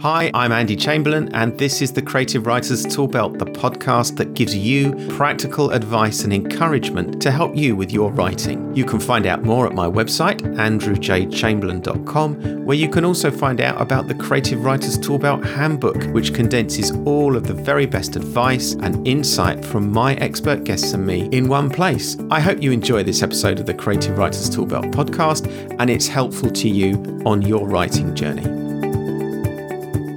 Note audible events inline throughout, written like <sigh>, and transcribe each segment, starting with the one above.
Hi, I'm Andy Chamberlain, and this is the Creative Writers Toolbelt, the podcast that gives you practical advice and encouragement to help you with your writing. You can find out more at my website, andrewjchamberlain.com, where you can also find out about the Creative Writers Toolbelt Handbook, which condenses all of the very best advice and insight from my expert guests and me in one place. I hope you enjoy this episode of the Creative Writers Toolbelt podcast and it's helpful to you on your writing journey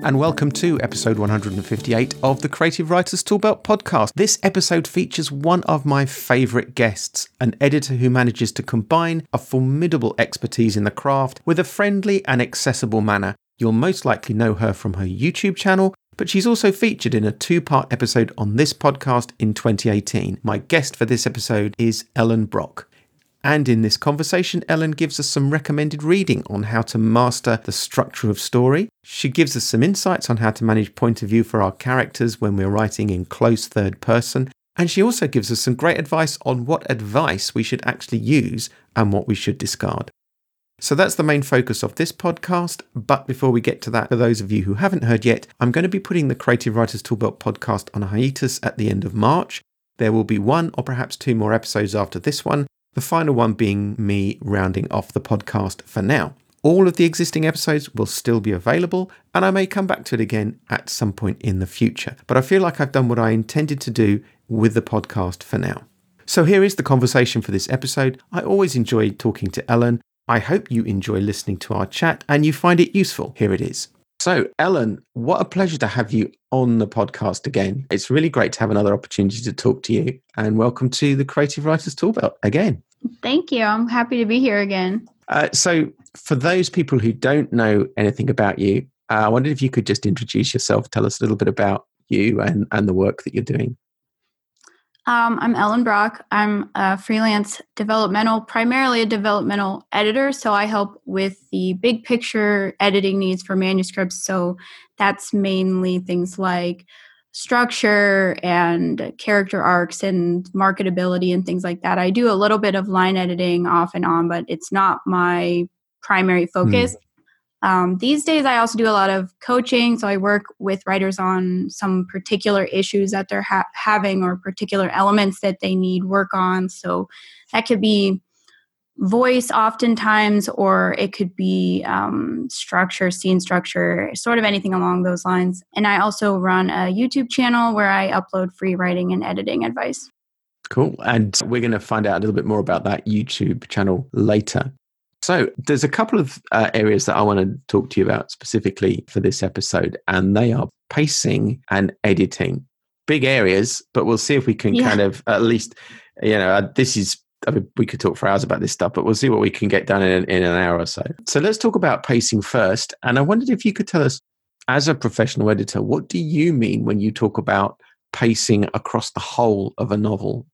and welcome to episode 158 of the Creative Writers Toolbelt podcast. This episode features one of my favourite guests, an editor who manages to combine a formidable expertise in the craft with a friendly and accessible manner. You'll most likely know her from her YouTube channel, but she's also featured in a two part episode on this podcast in 2018. My guest for this episode is Ellen Brock. And in this conversation, Ellen gives us some recommended reading on how to master the structure of story. She gives us some insights on how to manage point of view for our characters when we're writing in close third person. And she also gives us some great advice on what advice we should actually use and what we should discard. So that's the main focus of this podcast. But before we get to that, for those of you who haven't heard yet, I'm going to be putting the Creative Writers Toolbelt podcast on hiatus at the end of March. There will be one or perhaps two more episodes after this one, the final one being me rounding off the podcast for now. All of the existing episodes will still be available, and I may come back to it again at some point in the future. But I feel like I've done what I intended to do with the podcast for now. So here is the conversation for this episode. I always enjoy talking to Ellen. I hope you enjoy listening to our chat and you find it useful. Here it is. So, Ellen, what a pleasure to have you on the podcast again. It's really great to have another opportunity to talk to you, and welcome to the Creative Writers Toolbelt again. Thank you. I'm happy to be here again. Uh, so, for those people who don't know anything about you, uh, I wondered if you could just introduce yourself, tell us a little bit about you and, and the work that you're doing. Um, I'm Ellen Brock. I'm a freelance developmental, primarily a developmental editor. So I help with the big picture editing needs for manuscripts. So that's mainly things like structure and character arcs and marketability and things like that. I do a little bit of line editing off and on, but it's not my primary focus. Mm. Um, these days, I also do a lot of coaching. So I work with writers on some particular issues that they're ha- having or particular elements that they need work on. So that could be voice oftentimes or it could be um, structure scene structure sort of anything along those lines. And i also run a youtube channel where i upload free writing and editing advice. Cool. And we're going to find out a little bit more about that youtube channel later. So there's a couple of uh, areas that i want to talk to you about specifically for this episode and they are pacing and editing. Big areas but we'll see if we can yeah. kind of at least you know uh, this is I mean, we could talk for hours about this stuff, but we'll see what we can get done in, in an hour or so. So let's talk about pacing first. And I wondered if you could tell us, as a professional editor, what do you mean when you talk about pacing across the whole of a novel?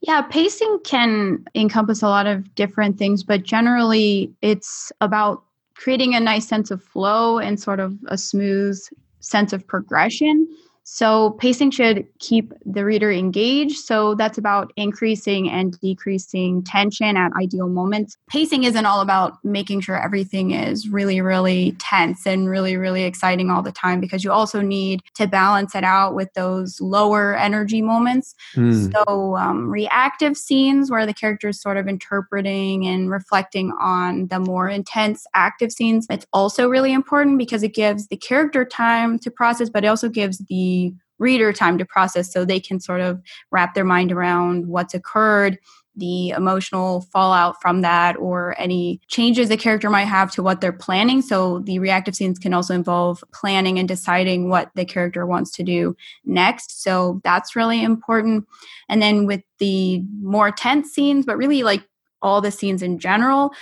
Yeah, pacing can encompass a lot of different things, but generally it's about creating a nice sense of flow and sort of a smooth sense of progression. So, pacing should keep the reader engaged. So, that's about increasing and decreasing tension at ideal moments. Pacing isn't all about making sure everything is really, really tense and really, really exciting all the time because you also need to balance it out with those lower energy moments. Mm. So, um, reactive scenes where the character is sort of interpreting and reflecting on the more intense active scenes, it's also really important because it gives the character time to process, but it also gives the reader time to process so they can sort of wrap their mind around what's occurred the emotional fallout from that or any changes the character might have to what they're planning. So the reactive scenes can also involve planning and deciding what the character wants to do next. So that's really important. And then with the more tense scenes, but really like all the scenes in general,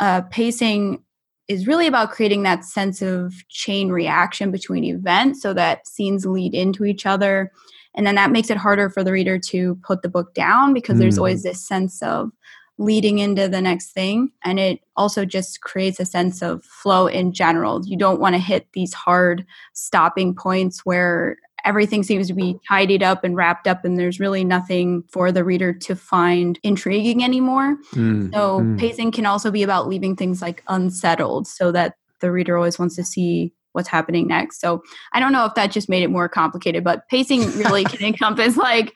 uh, pacing is really about creating that sense of chain reaction between events so that scenes lead into each other. And then that makes it harder for the reader to put the book down because mm. there's always mm. this sense of leading into the next thing. And it also just creates a sense of flow in general. You don't want to hit these hard stopping points where everything seems to be tidied up and wrapped up and there's really nothing for the reader to find intriguing anymore mm, so mm. pacing can also be about leaving things like unsettled so that the reader always wants to see what's happening next. So I don't know if that just made it more complicated, but pacing really can <laughs> encompass like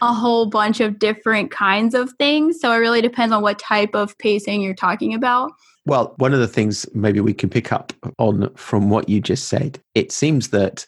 a whole bunch of different kinds of things. So it really depends on what type of pacing you're talking about. Well, one of the things maybe we can pick up on from what you just said, it seems that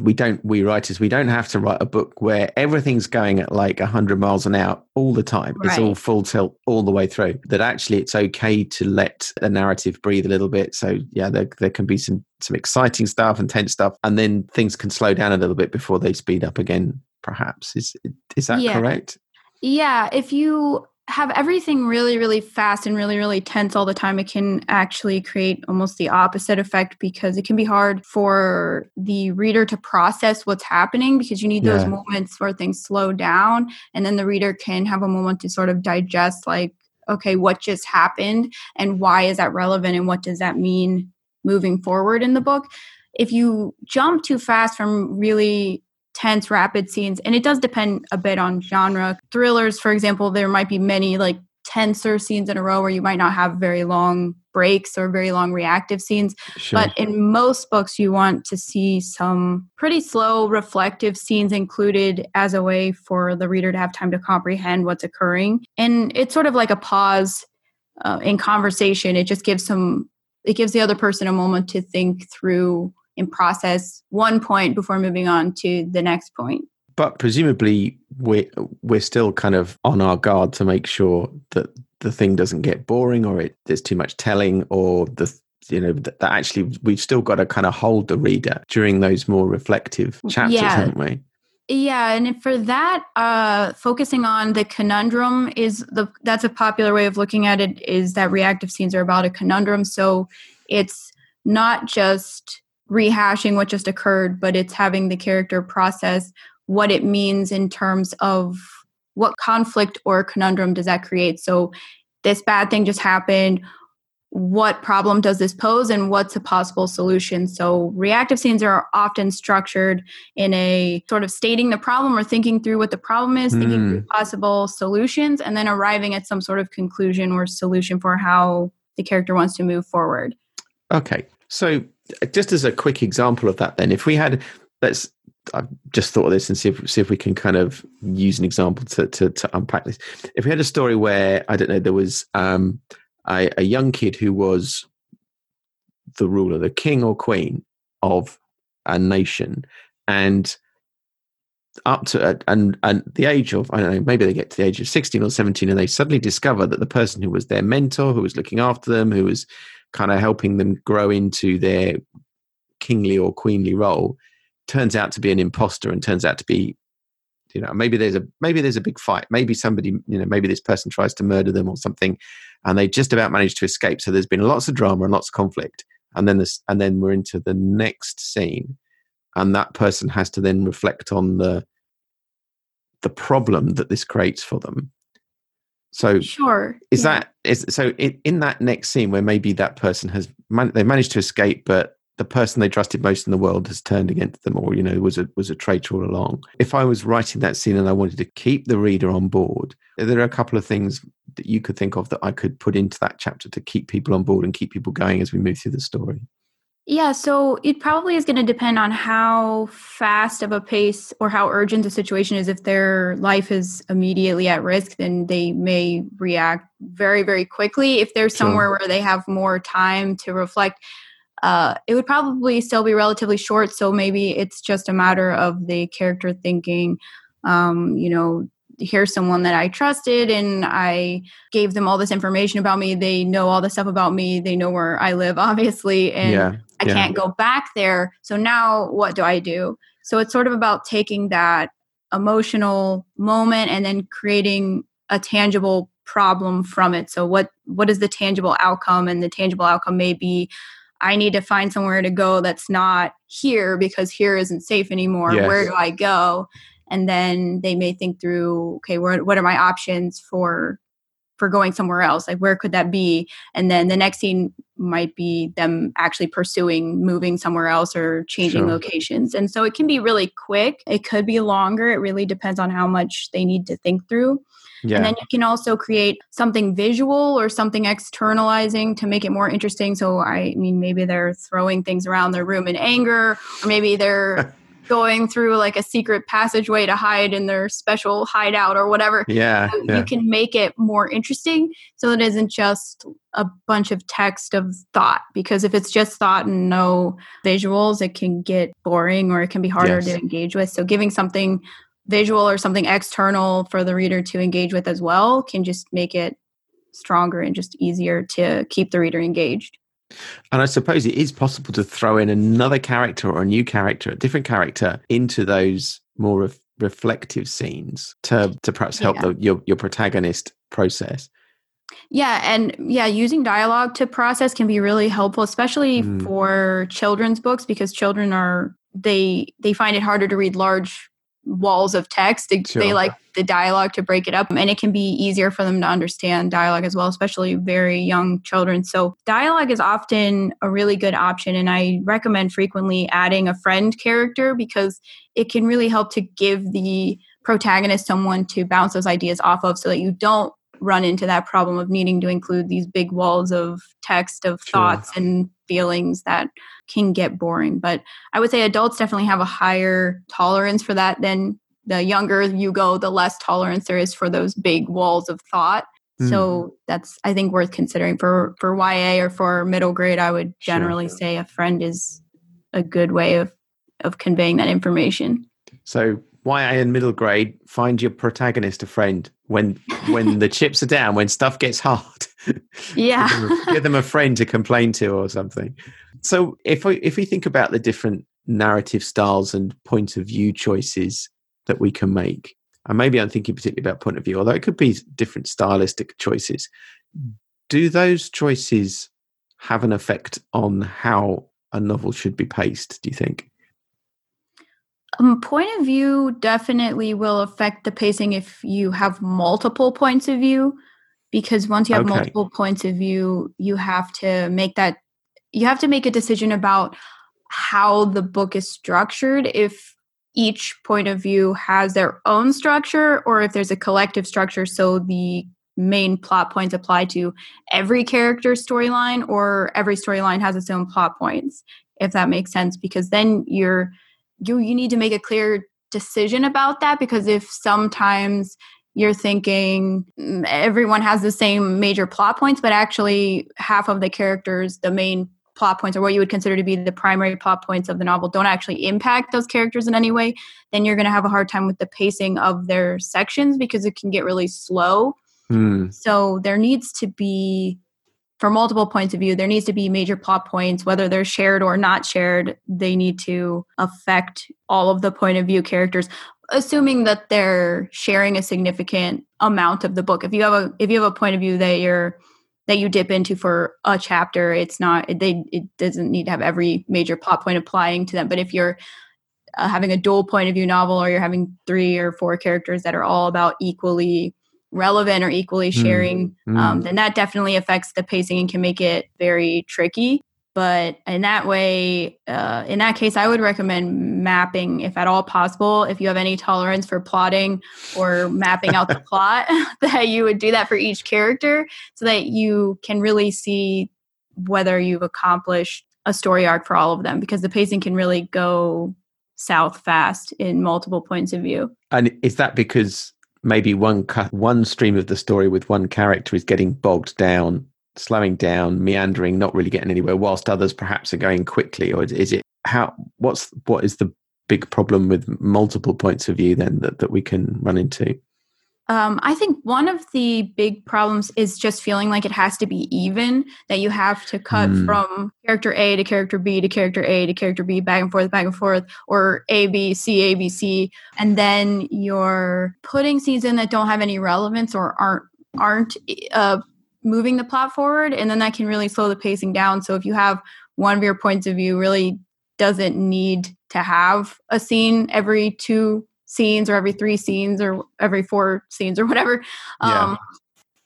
we don't, we writers, we don't have to write a book where everything's going at like 100 miles an hour all the time. Right. It's all full tilt all the way through. That actually it's okay to let a narrative breathe a little bit. So, yeah, there, there can be some, some exciting stuff and tense stuff, and then things can slow down a little bit before they speed up again, perhaps. Is, is that yeah. correct? Yeah, if you have everything really, really fast and really, really tense all the time, it can actually create almost the opposite effect because it can be hard for the reader to process what's happening because you need those moments where things slow down and then the reader can have a moment to sort of digest, like, okay, what just happened and why is that relevant and what does that mean moving forward in the book. If you jump too fast from really tense, rapid scenes. And it does depend a bit on genre. Thrillers, for example, there might be many like tenser scenes in a row where you might not have very long breaks or very long reactive scenes. Sure. But in most books, you want to see some pretty slow, reflective scenes included as a way for the reader to have time to comprehend what's occurring. And it's sort of like a pause uh, in conversation. It just gives some, it gives the other person a moment to think through and process one point before moving on to the next point. But presumably, we're we're still kind of on our guard to make sure that the thing doesn't get boring, or it there's too much telling, or the you know that, that actually we've still got to kind of hold the reader during those more reflective chapters, yeah. haven't we? Yeah, and for that, uh, focusing on the conundrum is the that's a popular way of looking at it. Is that reactive scenes are about a conundrum, so it's not just rehashing what just occurred, but it's having the character process what it means in terms of what conflict or conundrum does that create. So, this bad thing just happened. What problem does this pose, and what's a possible solution? So, reactive scenes are often structured in a sort of stating the problem or thinking through what the problem is, mm. thinking through hmm. possible solutions, and then arriving at some sort of conclusion or solution for how the character wants to move forward. Okay. So, just as a quick example of that, then, if we had, let's, I've just thought of this and see if see if we can kind of use an example to to, to unpack this. If we had a story where I don't know, there was um, a, a young kid who was the ruler, the king or queen of a nation, and up to and and the age of I don't know maybe they get to the age of 16 or 17 and they suddenly discover that the person who was their mentor who was looking after them who was kind of helping them grow into their kingly or queenly role turns out to be an imposter and turns out to be you know maybe there's a maybe there's a big fight. Maybe somebody you know maybe this person tries to murder them or something and they just about manage to escape. So there's been lots of drama and lots of conflict. And then this and then we're into the next scene and that person has to then reflect on the the problem that this creates for them so sure, is yeah. that is so in, in that next scene where maybe that person has man, they managed to escape, but the person they trusted most in the world has turned against them, or you know was a was a traitor all along. If I was writing that scene and I wanted to keep the reader on board, there are a couple of things that you could think of that I could put into that chapter to keep people on board and keep people going as we move through the story. Yeah, so it probably is going to depend on how fast of a pace or how urgent the situation is. If their life is immediately at risk, then they may react very, very quickly. If they're somewhere sure. where they have more time to reflect, uh, it would probably still be relatively short. So maybe it's just a matter of the character thinking, um, you know, here's someone that I trusted and I gave them all this information about me. They know all the stuff about me. They know where I live, <laughs> obviously, and yeah, I yeah. can't go back there. So now what do I do? So it's sort of about taking that emotional moment and then creating a tangible problem from it. So what what is the tangible outcome? And the tangible outcome may be I need to find somewhere to go that's not here because here isn't safe anymore. Yes. Where do I go? and then they may think through okay where, what are my options for for going somewhere else like where could that be and then the next scene might be them actually pursuing moving somewhere else or changing sure. locations and so it can be really quick it could be longer it really depends on how much they need to think through Yeah. And then you can also create something visual or something externalizing to make it more interesting. So, I mean, maybe they're throwing things around their room in anger, or maybe they're <laughs> going through like a secret passageway to hide in their special hideout or whatever. Yeah, um, So yeah. You can make it more interesting so it isn't just a bunch of text of thought. Because if it's just thought and no visuals, it can get boring or it can be harder Yes. to engage with. So giving something visual or something external for the reader to engage with as well can just make it stronger and just easier to keep the reader engaged. And I suppose it is possible to throw in another character or a new character, a different character into those more ref- reflective scenes to to perhaps help Yeah. the, your your protagonist process. Yeah, and yeah, using dialogue to process can be really helpful, especially Mm. for children's books because children are they they find it harder to read large walls of text. They, they like the dialogue to break it up, and it can be easier for them to understand dialogue as well, especially very young children. So dialogue is often a really good option, and I recommend frequently adding a friend character because it can really help to give the protagonist someone to bounce those ideas off of, so that you don't run into that problem of needing to include these big walls of text of Sure. thoughts and feelings that can get boring. But I would say adults definitely have a higher tolerance for that than the younger you go, the less tolerance there is for those big walls of thought. So hmm. that's I think worth considering for for YA or for middle grade. I would Sure. generally say a friend is a good way of of conveying that information. So YA in middle grade, find your protagonist a friend when when the <laughs> chips are down, when stuff gets hard. Yeah. give, them a, give them a friend to complain to or something. So if we if we think about the different narrative styles and point of view choices that we can make, and maybe I'm thinking particularly about point of view, although it could be different stylistic choices. Do those choices have an effect on how a novel should be paced? Do you think? Um, point of view definitely will affect the pacing if you have multiple points of view, because once you have Okay. multiple points of view, you have to make that you have to make a decision about how the book is structured. If each point of view has their own structure, or if there's a collective structure, so the main plot points apply to every character's storyline, or every storyline has its own plot points. If that makes sense, because then you're you you need to make a clear decision about that because if sometimes you're thinking mm, everyone has the same major plot points but actually half of the characters the main plot points or what you would consider to be the primary plot points of the novel don't actually impact those characters in any way then you're going to have a hard time with the pacing of their sections because it can get really slow Hmm. so there needs to be, for multiple points of view, there needs to be major plot points, whether they're shared or not shared. They need to affect all of the point of view characters, assuming that they're sharing a significant amount of the book. If you have a if you have a point of view that you're that you dip into for a chapter, it's not they it doesn't need to have every major plot point applying to them. But if you're uh, having a dual point of view novel or you're having three or four characters that are all about equally relevant or equally Mm, sharing, mm. um, then that definitely affects the pacing and can make it very tricky. But in that way, uh, in that case, I would recommend mapping, if at all possible, if you have any tolerance for plotting or mapping out the <laughs> plot, <laughs> that you would do that for each character so that you can really see whether you've accomplished a story arc for all of them because the pacing can really go south fast in multiple points of view. And is that because maybe one cu- one stream of the story with one character is getting bogged down, slowing down, meandering, not really getting anywhere, whilst others perhaps are going quickly, or is it how? What's what is the big problem with multiple points of view then that, that we can run into? Um, I think one of the big problems is just feeling like it has to be even, that you have to cut Hmm. from character A to character B to character A to character B, back and forth, back and forth, or A, B, C, A, B, C. And then you're putting scenes in that don't have any relevance or aren't aren't uh, moving the plot forward. And then that can really slow the pacing down. So if you have one of your points of view really doesn't need to have a scene every two scenes or every three scenes or every four scenes or whatever Yeah.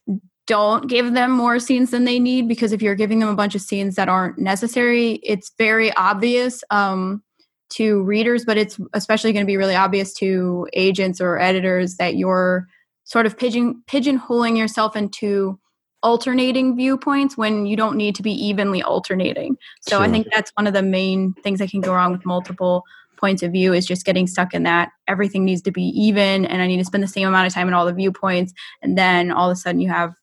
um, don't give them more scenes than they need because if you're giving them a bunch of scenes that aren't necessary it's very obvious um, to readers but it's especially going to be really obvious to agents or editors that you're sort of pigeon pigeonholing yourself into alternating viewpoints when you don't need to be evenly alternating. So sure. I think that's one of the main things that can go wrong with multiple points of view is just getting stuck in that everything needs to be even and I need to spend the same amount of time in all the viewpoints and then all of a sudden you have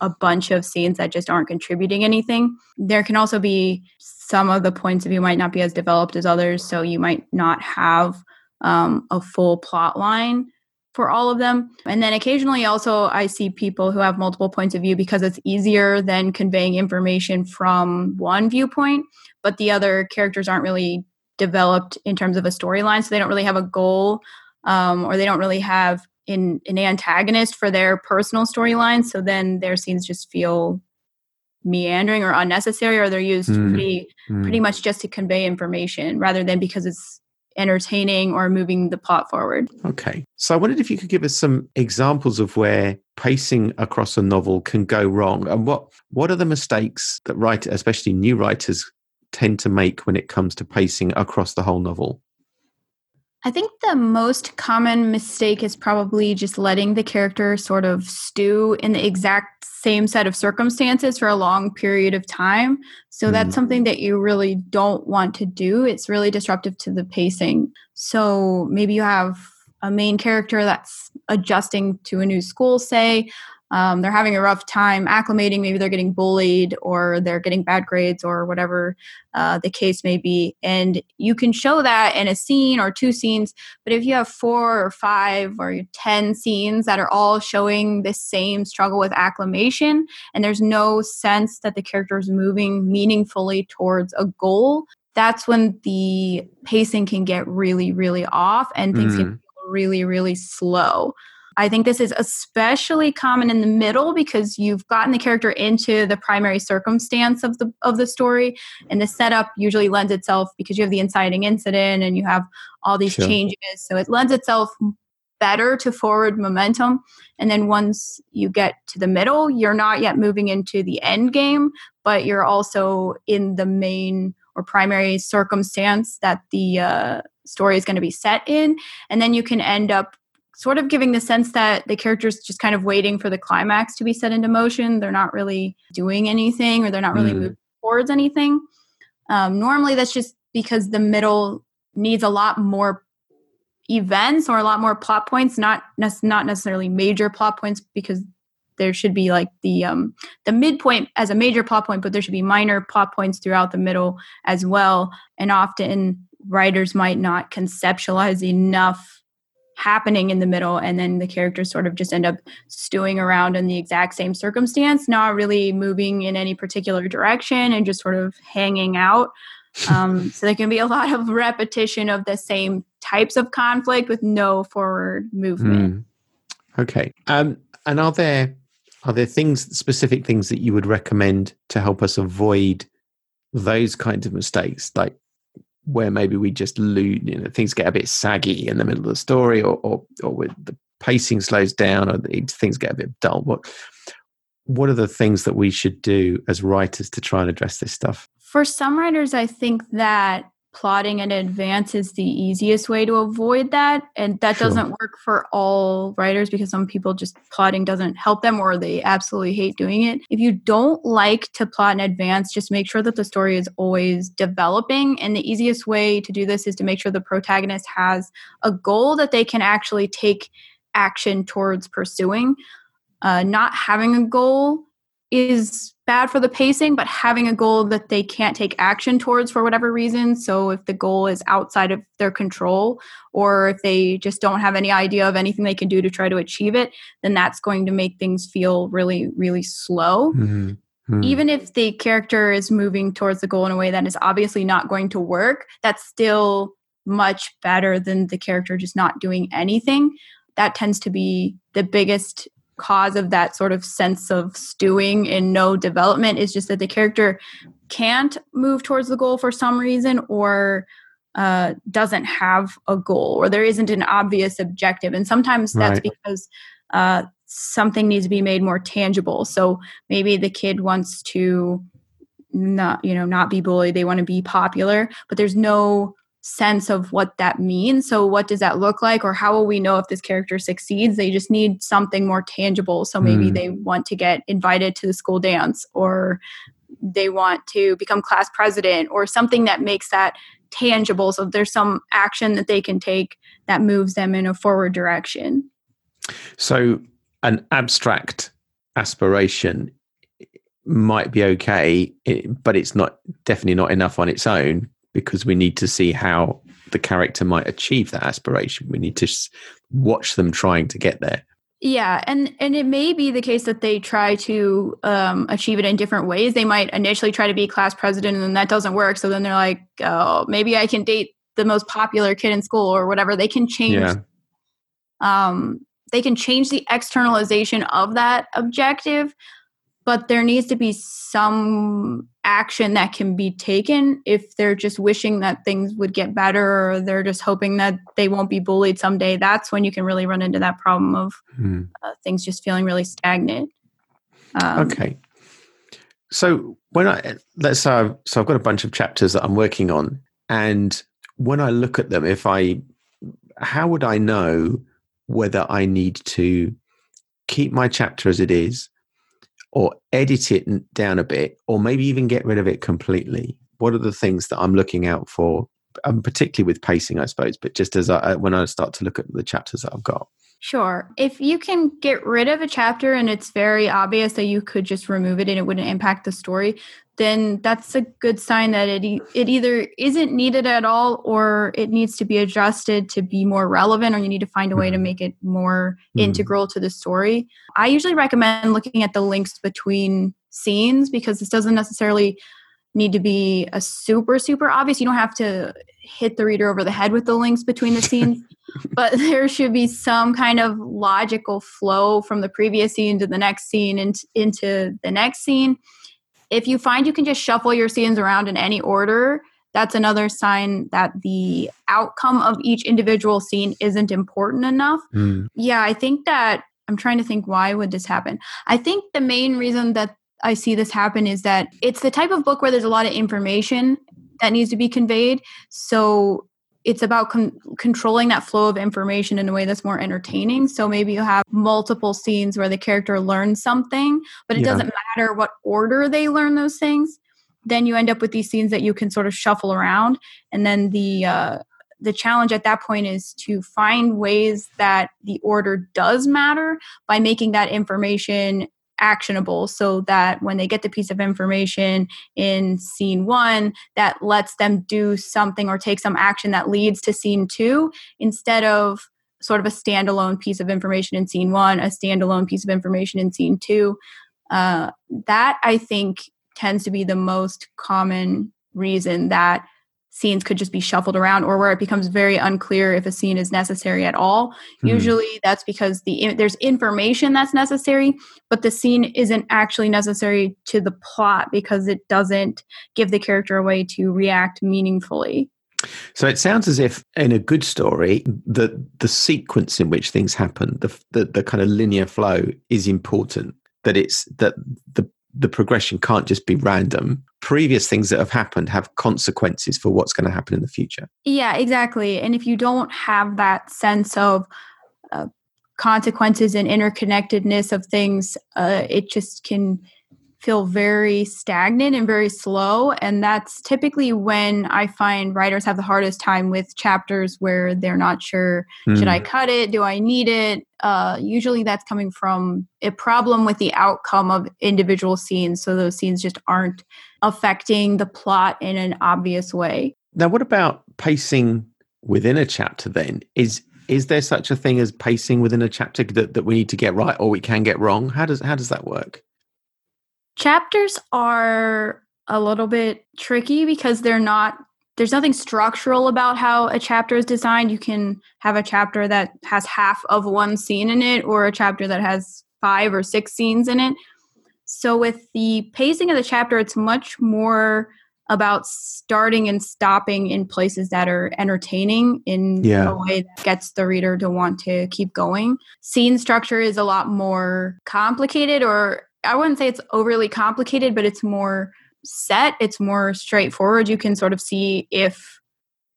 a bunch of scenes that just aren't contributing anything. There can also be some of the points of view might not be as developed as others, so you might not have um, a full plot line for all of them. And then occasionally also I see people who have multiple points of view because it's easier than conveying information from one viewpoint, but the other characters aren't really developed in terms of a storyline. So they don't really have a goal um, or they don't really have in, an antagonist for their personal storyline. So then their scenes just feel meandering or unnecessary or they're used mm. pretty mm. pretty much just to convey information rather than because it's entertaining or moving the plot forward. Okay. So I wondered if you could give us some examples of where pacing across a novel can go wrong and what what are the mistakes that writers, especially new writers, tend to make when it comes to pacing across the whole novel? I think the most common mistake is probably just letting the character sort of stew in the exact same set of circumstances for a long period of time. So mm. that's something that you really don't want to do. It's really disruptive to the pacing. So maybe you have a main character that's adjusting to a new school, say, um, they're having a rough time acclimating. Maybe they're getting bullied or they're getting bad grades or whatever uh, the case may be. And you can show that in a scene or two scenes. But if you have four or five or 10 scenes that are all showing the same struggle with acclimation, and there's no sense that the character is moving meaningfully towards a goal, that's when the pacing can get really, really off and things mm. get really, really slow. I think this is especially common in the middle because you've gotten the character into the primary circumstance of the of the story and the setup usually lends itself because you have the inciting incident and you have all these sure. changes so it lends itself better to forward momentum and then once you get to the middle you're not yet moving into the end game but you're also in the main or primary circumstance that the uh, story is going to be set in and then you can end up sort of giving the sense that the character's just kind of waiting for the climax to be set into motion. They're not really doing anything or they're not really mm. moving towards anything. Um, normally, that's just because the middle needs a lot more events or a lot more plot points, not ne- not necessarily major plot points, because there should be like the um, the midpoint as a major plot point, but there should be minor plot points throughout the middle as well. And often writers might not conceptualize enough happening in the middle and then the characters sort of just end up stewing around in the exact same circumstance not really moving in any particular direction and just sort of hanging out. Um, <laughs> so there can be a lot of repetition of the same types of conflict with no forward movement. Mm. okay. Um, and are there are there things specific things that you would recommend to help us avoid those kinds of mistakes? Like where maybe we just lose, you know, things get a bit saggy in the middle of the story, or or, or the pacing slows down, or the, things get a bit dull. What what are the things that we should do as writers to try and address this stuff? For some writers, I think that plotting in advance is the easiest way to avoid that and that sure. doesn't work for all writers because some people just plotting doesn't help them or they absolutely hate doing it if you don't like to plot in advance just make sure that the story is always developing and the easiest way to do this is to make sure the protagonist has a goal that they can actually take action towards pursuing uh, not having a goal is bad for the pacing, but having a goal that they can't take action towards for whatever reason. So if the goal is outside of their control, or if they just don't have any idea of anything they can do to try to achieve it, then that's going to make things feel really, really slow. Mm-hmm. Hmm. Even if the character is moving towards the goal in a way that is obviously not going to work, that's still much better than the character just not doing anything. That tends to be the biggest cause of that sort of sense of stewing and no development is just that the character can't move towards the goal for some reason or uh, doesn't have a goal or there isn't an obvious objective. And sometimes that's right. because uh, something needs to be made more tangible. So maybe the kid wants to not, you know, not be bullied. They want to be popular, but there's no sense of what that means. So, what does that look like, or how will we know if this character succeeds? They just need something more tangible. So, maybe mm. they want to get invited to the school dance, or they want to become class president, or something that makes that tangible. So, there's some action that they can take that moves them in a forward direction. So, an abstract aspiration might be okay, but it's not definitely not enough on its own because we need to see how the character might achieve that aspiration. We need to watch them trying to get there. Yeah, and and it may be the case that they try to um, achieve it in different ways. They might initially try to be class president, and then that doesn't work. So then they're like, "Oh, maybe I can date the most popular kid in school, or whatever." They can change. Yeah. Um, they can change the externalization of that objective, but there needs to be some action that can be taken if they're just wishing that things would get better or they're just hoping that they won't be bullied someday. That's when you can really run into that problem of hmm. uh, things just feeling really stagnant. Um, okay. So when i let's say I've, so i've got a bunch of chapters that i'm working on and when i look at them if i how would i know whether i need to keep my chapter as it is or edit it down a bit, or maybe even get rid of it completely? What are the things that I'm looking out for, um, particularly with pacing, I suppose, but just as I, when I start to look at the chapters that I've got? Sure. If you can get rid of a chapter and it's very obvious that you could just remove it and it wouldn't impact the story, then that's a good sign that it it either isn't needed at all or it needs to be adjusted to be more relevant or you need to find a way to mm-hmm. make it more mm. integral to the story. I usually recommend looking at the links between scenes because this doesn't necessarily need to be a super super obvious. You don't have to hit the reader over the head with the links between the scenes. <laughs> but there should be some kind of logical flow from the previous scene to the next scene and into the next scene. If you find you can just shuffle your scenes around in any order, that's another sign that the outcome of each individual scene isn't important enough. Mm. Yeah, I think that I'm trying to think why would this happen? I think the main reason that I see this happen is that it's the type of book where there's a lot of information that needs to be conveyed. So it's about con- controlling that flow of information in a way that's more entertaining. So maybe you have multiple scenes where the character learns something, but it yeah. doesn't matter what order they learn those things. Then you end up with these scenes that you can sort of shuffle around, and then the uh, the challenge at that point is to find ways that the order does matter by making that information actionable so that when they get the piece of information in scene one that lets them do something or take some action that leads to scene two instead of sort of a standalone piece of information in scene one a standalone piece of information in scene two. Uh, that i think tends to be the most common reason that scenes could just be shuffled around or where it becomes very unclear if a scene is necessary at all hmm. usually that's because the there's information that's necessary but the scene isn't actually necessary to the plot because it doesn't give the character a way to react meaningfully so it sounds as if in a good story the the sequence in which things happen the the, the kind of linear flow is important that it's that the the progression can't just be random. Previous things that have happened have consequences for what's going to happen in the future. Yeah, exactly. And if you don't have that sense of uh, consequences and interconnectedness of things, uh, it just can feel very stagnant and very slow. And that's typically when I find writers have the hardest time with chapters where they're not sure mm. should I hmm. cut it? Do I need it? Uh, usually that's coming from a problem with the outcome of individual scenes. So those scenes just aren't affecting the plot in an obvious way. Now, what about pacing within a chapter then? Is is there such a thing as pacing within a chapter that, that we need to get right or we can get wrong? How does how does that work? Chapters are a little bit tricky because they're not there's nothing structural about how a chapter is designed. You can have a chapter that has half of one scene in it or a chapter that has five or six scenes in it. So with the pacing of the chapter, it's much more about starting and stopping in places that are entertaining in yeah. a way that gets the reader to want to keep going. Scene structure is a lot more complicated or I wouldn't say it's overly complicated, but it's more set, it's more straightforward. You can sort of see if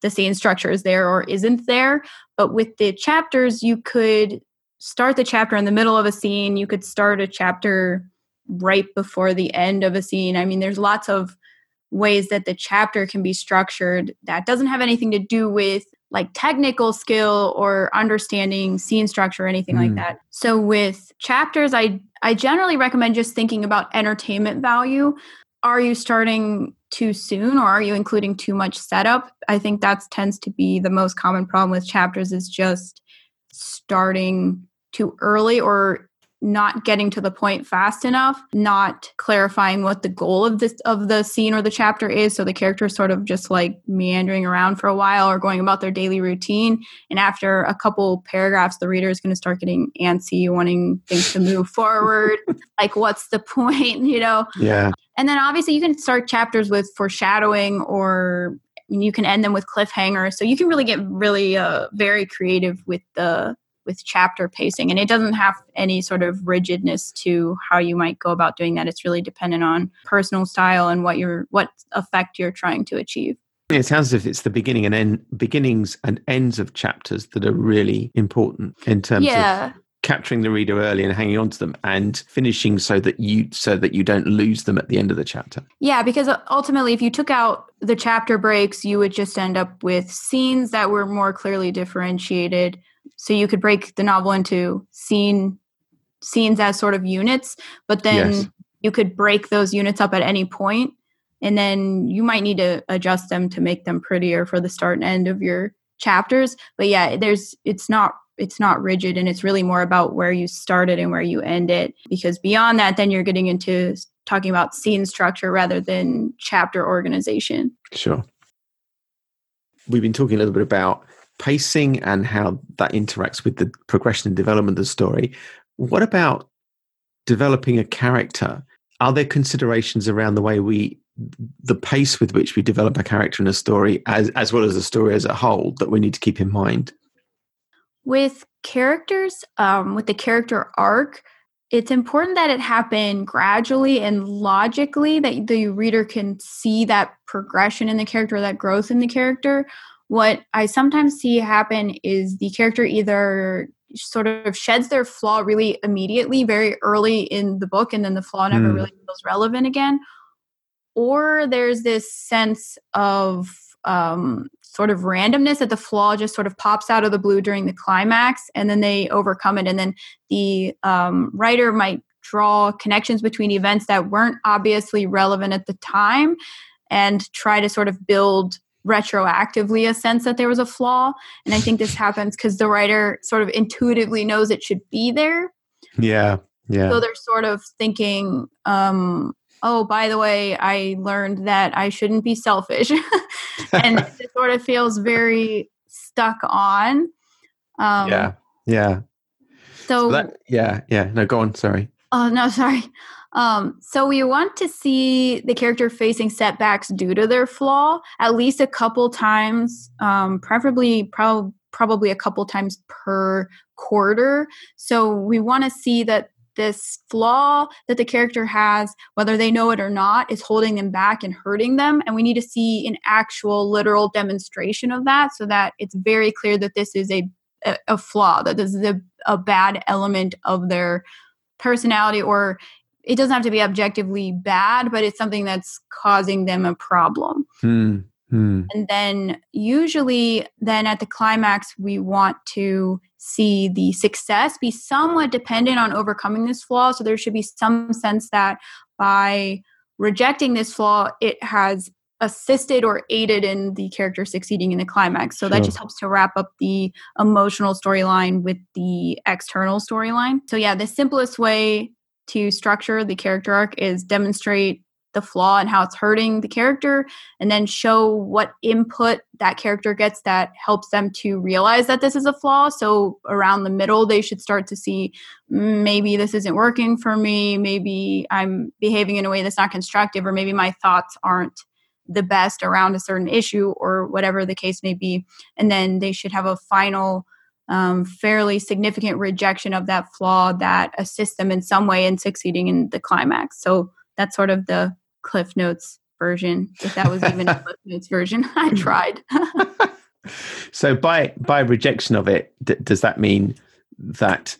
the scene structure is there or isn't there. But with the chapters, you could start the chapter in the middle of a scene. You could start a chapter right before the end of a scene. I mean, there's lots of ways that the chapter can be structured that doesn't have anything to do with like technical skill or understanding scene structure or anything mm. like hmm. that. So with chapters I I generally recommend just thinking about entertainment value. Are you starting too soon or are you including too much setup? I think that tends to be the most common problem with chapters is just starting too early or not getting to the point fast enough, not clarifying what the goal of this of the scene or the chapter is. So the character is sort of just like meandering around for a while or going about their daily routine. And after a couple paragraphs, the reader is going to start getting antsy, wanting things to move <laughs> forward. like, what's the point? <laughs> You know? Yeah. And then obviously you can start chapters with foreshadowing or you can end them with cliffhangers. So you can really get really uh, very creative with the with chapter pacing and it doesn't have any sort of rigidness to how you might go about doing that. It's really dependent on personal style and what you're what effect you're trying to achieve. It sounds as if it's the beginning and end beginnings and ends of chapters that are really important in terms yeah. of capturing the reader early and hanging on to them and finishing so that you so that you don't lose them at the end of the chapter. Yeah because ultimately if you took out the chapter breaks you would just end up with scenes that were more clearly differentiated so you could break the novel into scene scenes as sort of units but then yes. you could break those units up at any point and then you might need to adjust them to make them prettier for the start and end of your chapters. But yeah there's it's not it's not rigid and it's really more about where you started and where you end it because beyond that then you're getting into talking about scene structure rather than chapter organization. Sure. We've been talking a little bit about pacing and how that interacts with the progression and development of the story. What about developing a character? Are there considerations around the way we, the pace with which we develop a character in a story, as as well as the story as a whole, that we need to keep in mind? With characters, um, with the character arc, it's important that it happen gradually and logically that the reader can see that progression in the character that growth in the character what I sometimes see happen is the character either sort of sheds their flaw really immediately, very early in the book, and then the flaw never mm. really feels relevant again. Or there's this sense of um, sort of randomness that the flaw just sort of pops out of the blue during the climax, and then they overcome it. And then the um, writer might draw connections between events that weren't obviously relevant at the time and try to sort of build retroactively a sense that there was a flaw. And I think this happens because the writer sort of intuitively knows it should be there. Yeah. Yeah. So they're sort of thinking, um, oh, by the way, I learned that I shouldn't be selfish. <laughs> and <laughs> it sort of feels very stuck on. Um, yeah. Yeah. So, so that, yeah. Yeah. No, go on. Sorry. Oh, no, sorry. Um, so we want to see the character facing setbacks due to their flaw at least a couple times, um, preferably prob- probably a couple times per quarter. So we want to see that this flaw that the character has, whether they know it or not, is holding them back and hurting them. And we need to see an actual literal demonstration of that so that it's very clear that this is a, a, a flaw, that this is a, a bad element of their personality or it doesn't have to be objectively bad, but it's something that's causing them a problem. Hmm. Hmm. And then usually then at the climax we want to see the success be somewhat dependent on overcoming this flaw. So there should be some sense that by rejecting this flaw, it has assisted or aided in the character succeeding in the climax. So sure. that just helps to wrap up the emotional storyline with the external storyline. So yeah, the simplest way to structure the character arc is demonstrate the flaw and how it's hurting the character and then show what input that character gets that helps them to realize that this is a flaw. So around the middle they should start to see mm, maybe this isn't working for me. Maybe i'm behaving in a way that's not constructive or maybe my thoughts aren't the best around a certain issue or whatever the case may be. And then they should have a final um, fairly significant rejection of that flaw that assists them in some way in succeeding in the climax. So that's sort of the Cliff Notes version, if that was even a <laughs> Cliff Notes version. <laughs> I tried. <laughs> so by by rejection of it, d- does that mean that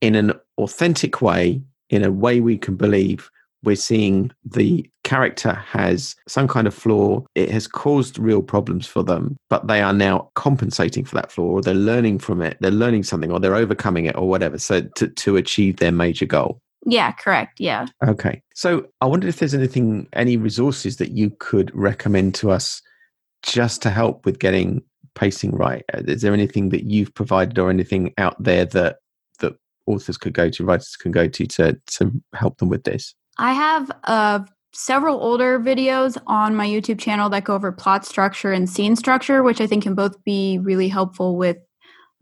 in an authentic way, in a way we can believe, we're seeing the character has some kind of flaw. It has caused real problems for them, but they are now compensating for that flaw, or they're learning from it. They're learning something, or they're overcoming it, or whatever. So to, to achieve their major goal. Yeah, correct. Yeah. Okay. So I wondered if there's anything, any resources that you could recommend to us just to help with getting pacing right. Uh, is there anything that you've provided or anything out there that that authors could go to, writers can go to to to help them with this? I have uh, several older videos on my YouTube channel that go over plot structure and scene structure, which I think can both be really helpful with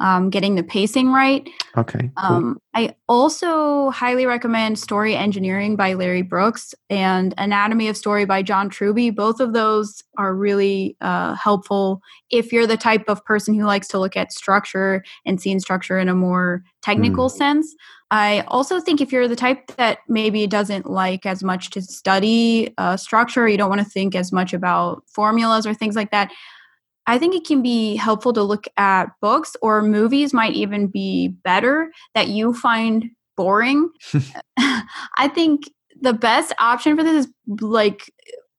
um, getting the pacing right. Okay. Cool. Um, I also highly recommend Story Engineering by Larry Brooks and Anatomy of Story by John Truby. Both of those are really uh, helpful if you're the type of person who likes to look at structure and scene structure in a more technical mm. sense. I also think if you're the type that maybe doesn't like as much to study uh, structure, you don't want to think as much about formulas or things like that. I think it can be helpful to look at books or movies, might even be better that you find boring. <laughs> I think the best option for this is like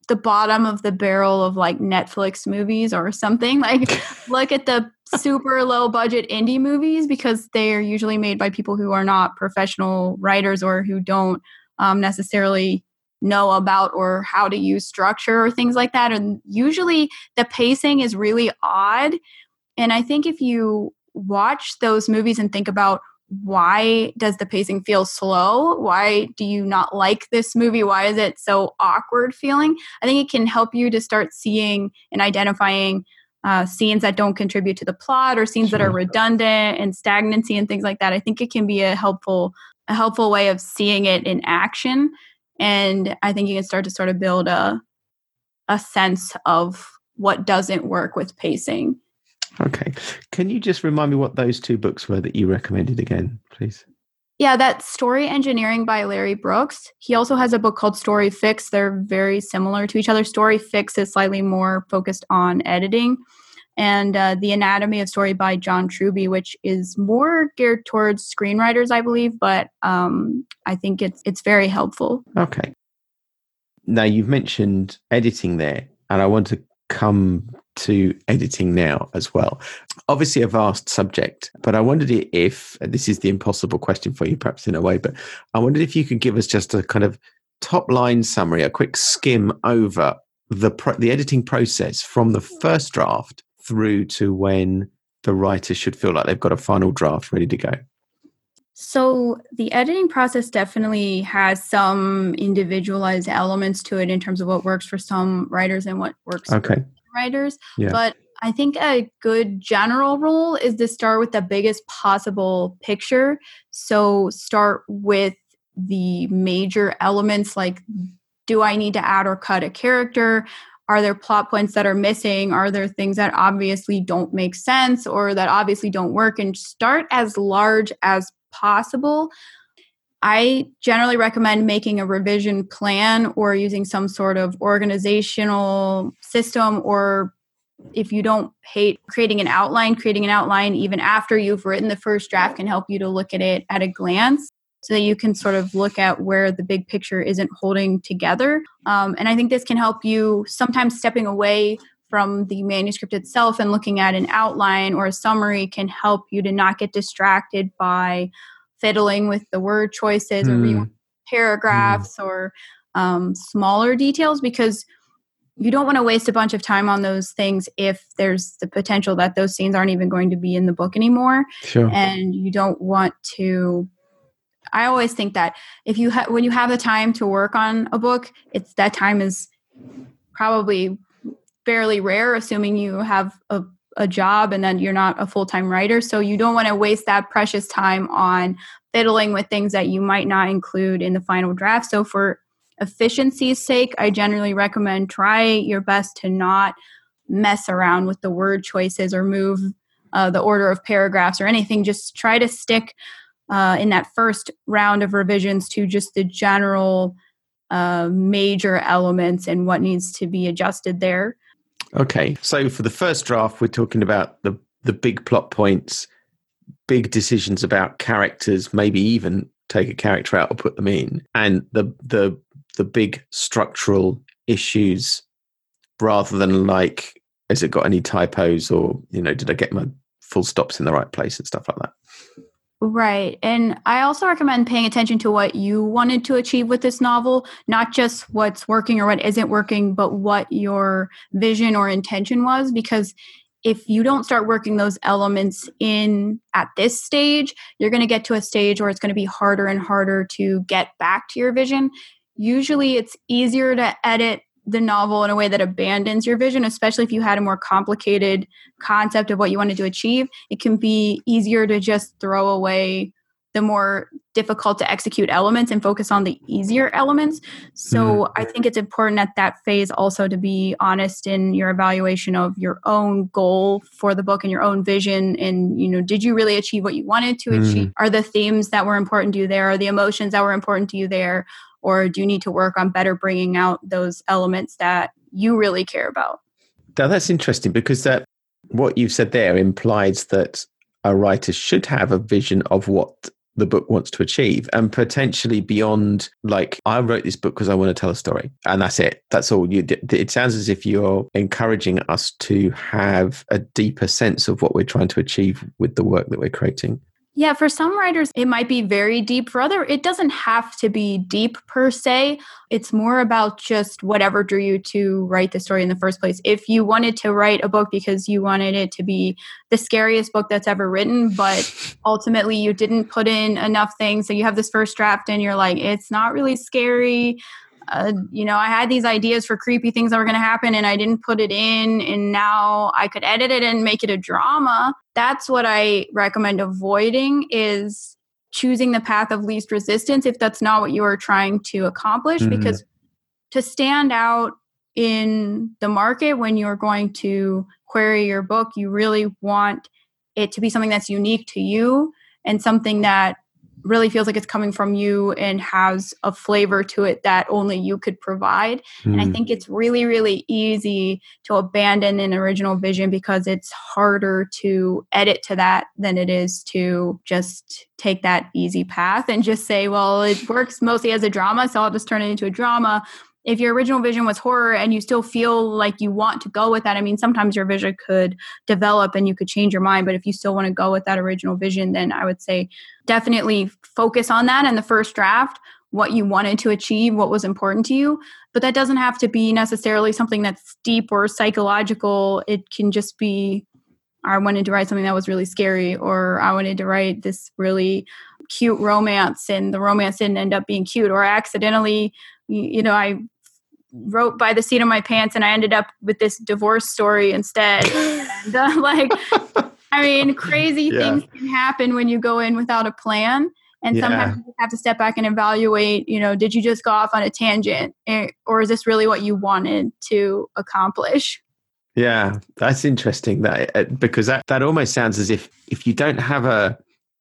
the bottom of the barrel of like Netflix movies or something. <laughs> Like, <laughs> look at the super low budget indie movies because they are usually made by people who are not professional writers or who don't um, necessarily know about or how to use structure or things like that. And usually the pacing is really odd. And I think if you watch those movies and think about why does the pacing feel slow? Why do you not like this movie? Why is it so awkward feeling? I think it can help you to start seeing and identifying uh, scenes that don't contribute to the plot or scenes sure. that are redundant and stagnancy and things like that. I think it can be a helpful a helpful way of seeing it in action and i think you can start to sort of build a a sense of what doesn't work with pacing. Okay. Can you just remind me what those two books were that you recommended again please? Yeah that story engineering by larry brooks. He also has a book called story fix. They're very similar to each other. Story fix is slightly more focused on editing and uh, The Anatomy of Story by John Truby, which is more geared towards screenwriters, I believe, but um, I think it's it's very helpful. Okay. Now you've mentioned editing there, and I want to come to editing now as well. Obviously, a vast subject, but I wondered if this is the impossible question for you, perhaps in a way, but I wondered if you could give us just a kind of top line summary, a quick skim over the pro- the editing process from the first draft through to when the writer should feel like they've got a final draft ready to go? So the editing process definitely has some individualized elements to it in terms of what works for some writers and what works okay. for writers. Yeah. But I think a good general rule is to start with the biggest possible picture. So start with the major elements like do I need to add or cut a character? Are there plot points that are missing? Are there things that obviously don't make sense or that obviously don't work? And start as large as possible. I generally recommend making a revision plan or using some sort of organizational system or if you don't hate creating an outline, creating an outline even after you've written the first draft can help you to look at it at a glance so that you can sort of look at where the big picture isn't holding together. Um, and I think this can help you sometimes stepping away from the manuscript itself and looking at an outline or a summary can help you to not get distracted by fiddling with the word choices mm. or hmm. paragraphs mm. or um, smaller details because you don't want to waste a bunch of time on those things if there's the potential that those scenes aren't even going to be in the book anymore. Sure. And you don't want to I always think that if you have when you have the time to work on a book, it's that time is probably fairly rare, assuming you have a, a job and then you're not a full time writer. So you don't want to waste that precious time on fiddling with things that you might not include in the final draft. So for efficiency's sake, I generally recommend try your best to not mess around with the word choices or move uh, the order of paragraphs or anything. Just try to stick uh, in that first round of revisions to just the general uh, major elements and what needs to be adjusted there. Okay. So for the first draft, we're talking about the, the big plot points, big decisions about characters, maybe even take a character out or put them in, and the the the big structural issues rather than like has it got any typos or you know did i get my full stops in the right place and stuff like that Right. And I also recommend paying attention to what you wanted to achieve with this novel, not just what's working or what isn't working, but what your vision or intention was. Because if you don't start working those elements in at this stage, you're going to get to a stage where it's going to be harder and harder to get back to your vision. Usually it's easier to edit the novel in a way that abandons your vision, especially if you had a more complicated concept of what you wanted to achieve. It can be easier to just throw away the more difficult to execute elements and focus on the easier elements. So mm. I think it's important at that phase also to be honest in your evaluation of your own goal for the book and your own vision and you know did you really achieve what you wanted to mm. achieve? Are the themes that were important to you there? Are the emotions that were important to you there? Or do you need to work on better bringing out those elements that you really care about? Now that's interesting because that what you've said there implies that a writer should have a vision of what the book wants to achieve and potentially beyond like i wrote this book because i want to tell a story and that's it. That's all. You it sounds as if you're encouraging us to have a deeper sense of what we're trying to achieve with the work that we're creating yeah, for some writers, it might be very deep. For other, it doesn't have to be deep per se. It's more about just whatever drew you to write the story in the first place. If you wanted to write a book because you wanted it to be the scariest book that's ever written, but <laughs> ultimately you didn't put in enough things, so you have this first draft and you're like, it's not really scary uh, you know, I had these ideas for creepy things that were going to happen and I didn't put it in, and now I could edit it and make it a drama. That's what I recommend avoiding is choosing the path of least resistance if that's not what you are trying to accomplish mm-hmm. because to stand out in the market when you're going to query your book you really want it to be something that's unique to you and something that really feels like it's coming from you and has a flavor to it that only you could provide. Mm. And I hmm. think it's really, really easy to abandon an original vision because it's harder to edit to that than it is to just take that easy path and just say, well, it works mostly as a drama, so I'll just turn it into a drama if your original vision was horror and you still feel like you want to go with that, I mean, sometimes your vision could develop and you could change your mind. But if you still want to go with that original vision, then I would say definitely focus on that in the first draft, what you wanted to achieve, what was important to you. But that doesn't have to be necessarily something that's deep or psychological. It can just be I wanted to write something that was really scary, or I wanted to write this really cute romance and the romance didn't end up being cute, or I accidentally you know, I wrote by the seat of my pants and I ended up with this divorce story instead. <laughs> and, uh, like, I mean, <laughs> crazy yeah. things can happen when you go in without a plan. And yeah. sometimes you have to step back and evaluate, you know, did you just go off on a tangent eh, or is this really what you wanted to accomplish? Yeah, that's interesting that uh, because that, that almost sounds as if if you don't have a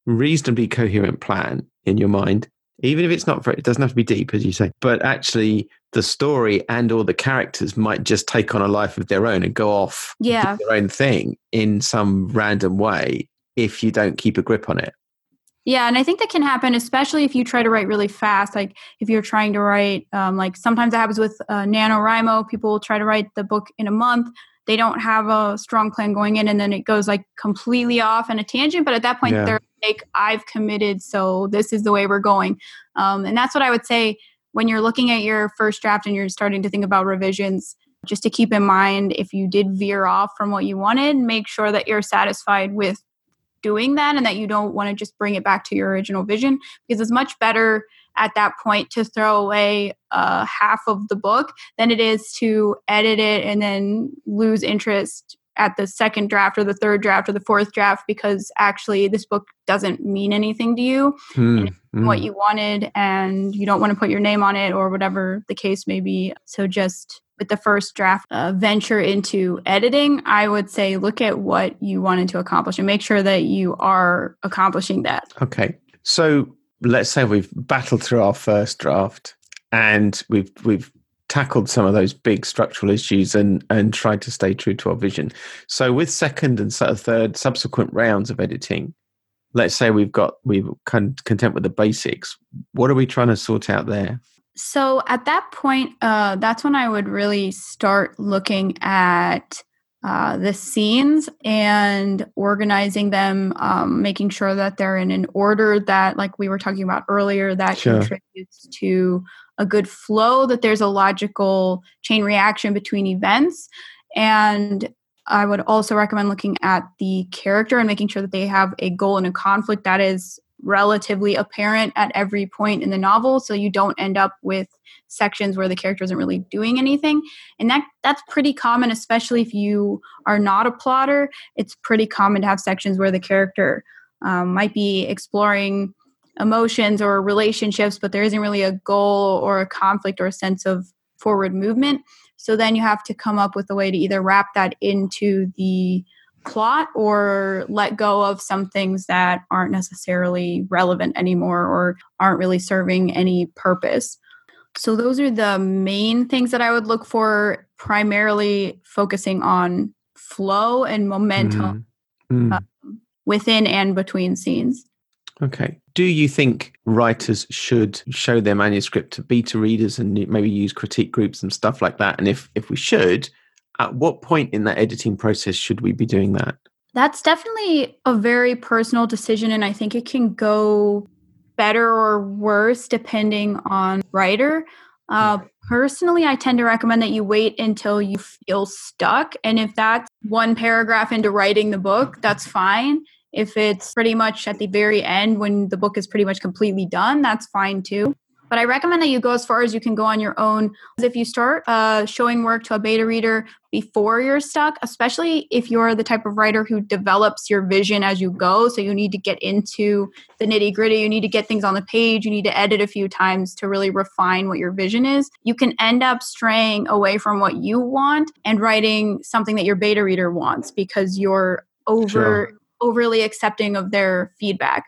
reasonably coherent plan in your mind, even if it's not very, it doesn't have to be deep, as you say, but actually the story and all the characters might just take on a life of their own and go off yeah. their own thing in some random way if you don't keep a grip on it. Yeah, and I think that can happen, especially if you try to write really fast. Like if you're trying to write, um, like sometimes that happens with uh, NaNoWriMo. People will try to write the book in a month. They don't have a strong plan going in, and then it goes like completely off in a tangent. But at that point, yeah. they're like, I've committed, so this is the way we're going. Um, and that's what I would say when you're looking at your first draft and you're starting to think about revisions. Just to keep in mind, if you did veer off from what you wanted, make sure that you're satisfied with doing that and that you don't want to just bring it back to your original vision because it's much better at that point to throw away uh, half of the book than it is to edit it and then lose interest at the second draft or the third draft or the fourth draft because actually this book doesn't mean anything to you. Mm, mm. what you wanted and you don't want to put your name on it or whatever the case may be. So just with the first draft uh, venture into editing i would say look at what you wanted to accomplish and make sure that you are accomplishing that. Okay. So let's say we've battled through our first draft and we've we've tackled some of those big structural issues and and tried to stay true to our vision. So with second and third subsequent rounds of editing, let's say we've got we're content with the basics. What are we trying to sort out there? So at that point, uh, that's when I would really start looking at uh, the scenes and organizing them, um, making sure that they're in an order that, like we were talking about earlier, that sure. contributes to a good flow, that there's a logical chain reaction between events. And I would also recommend looking at the character and making sure that they have a goal and a conflict that is relatively apparent at every point in the novel so you don't end up with sections where the character isn't really doing anything. And that that's pretty common especially if you are not a plotter. It's pretty common to have sections where the character um, might be exploring emotions or relationships but there isn't really a goal or a conflict or a sense of forward movement. So then you have to come up with a way to either wrap that into the plot or let go of some things that aren't necessarily relevant anymore or aren't really serving any purpose. So, those are the main things that I would look for, primarily focusing on flow and momentum mm. Mm. within and between scenes. Okay. Do you think writers should show their manuscript to beta readers and maybe use critique groups and stuff like that? And if, if we should, at what point in that editing process should we be doing that? That's definitely a very personal decision, and I think it can go better or worse depending on writer. Uh, personally, I tend to recommend that you wait until you feel stuck. And if that's one paragraph into writing the book, that's fine. If it's pretty much at the very end when the book is pretty much completely done, that's fine too. But I recommend that you go as far as you can go on your own. If you start uh, showing work to a beta reader before you're stuck, especially if you're the type of writer who develops your vision as you go, so you need to get into the nitty gritty, you need to get things on the page, you need to edit a few times to really refine what your vision is, you can end up straying away from what you want and writing something that your beta reader wants because you're over. Sure overly accepting of their feedback.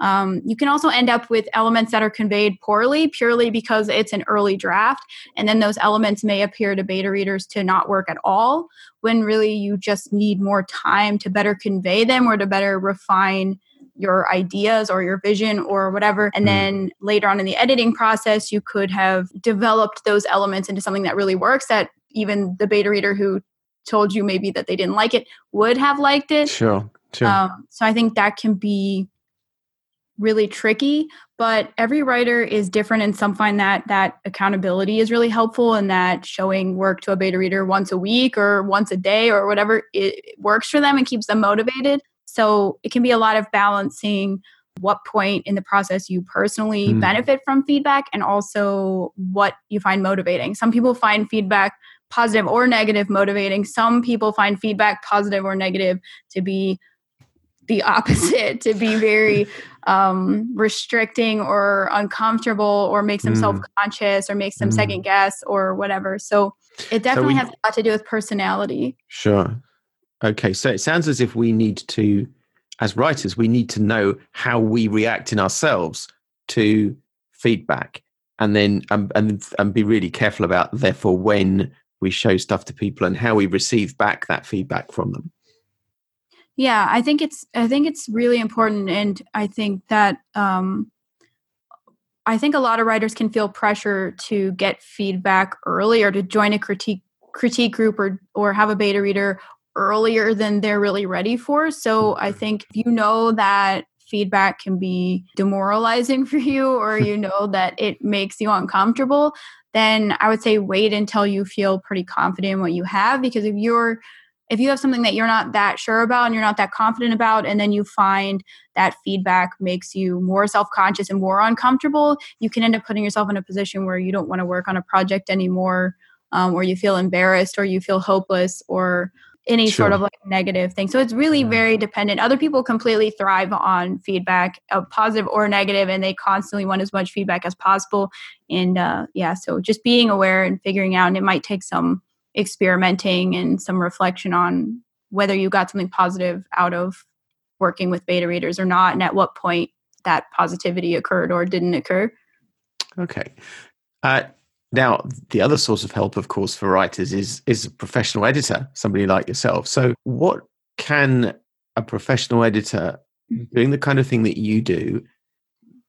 Um, you can also end up with elements that are conveyed poorly purely because it's an early draft, and then those elements may appear to beta readers to not work at all when really you just need more time to better convey them or to better refine your ideas or your vision or whatever. And hmm. then later on in the editing process, you could have developed those elements into something that really works that even the beta reader who told you maybe that they didn't like it would have liked it. Sure. Sure. Um, so I think that can be really tricky but every writer is different and some find that that accountability is really helpful and that showing work to a beta reader once a week or once a day or whatever it works for them and keeps them motivated. So it can be a lot of balancing what point in the process you personally mm. benefit from feedback and also what you find motivating. Some people find feedback positive or negative motivating. Some people find feedback positive or negative to be the <laughs> opposite to be very um, restricting or uncomfortable or makes them mm. self-conscious or makes them mm. second guess or whatever so it definitely so we, has a lot to do with personality sure okay so it sounds as if we need to as writers we need to know how we react in ourselves to feedback and then um, and and be really careful about therefore when we show stuff to people and how we receive back that feedback from them yeah, I think it's I think it's really important, and I think that um, I think a lot of writers can feel pressure to get feedback early or to join a critique critique group or or have a beta reader earlier than they're really ready for. So I think if you know that feedback can be demoralizing <laughs> for you or <laughs> you know that it makes you uncomfortable, then I would say wait until you feel pretty confident in what you have because if you're if you have something that you're not that sure about and you're not that confident about and then you find that feedback makes you more self-conscious and more uncomfortable you can end up putting yourself in a position where you don't want to work on a project anymore um, or you feel embarrassed or you feel hopeless or any sure. sort of like negative thing so it's really yeah. very dependent other people completely thrive on feedback uh, positive or negative and they constantly want as much feedback as possible and uh, yeah so just being aware and figuring out and it might take some experimenting and some reflection on whether you got something positive out of working with beta readers or not and at what point that positivity occurred or didn't occur okay uh, Now, the other source of help, of course, for writers is is a professional editor, somebody like yourself. So, what can a professional editor doing the kind of thing that you do?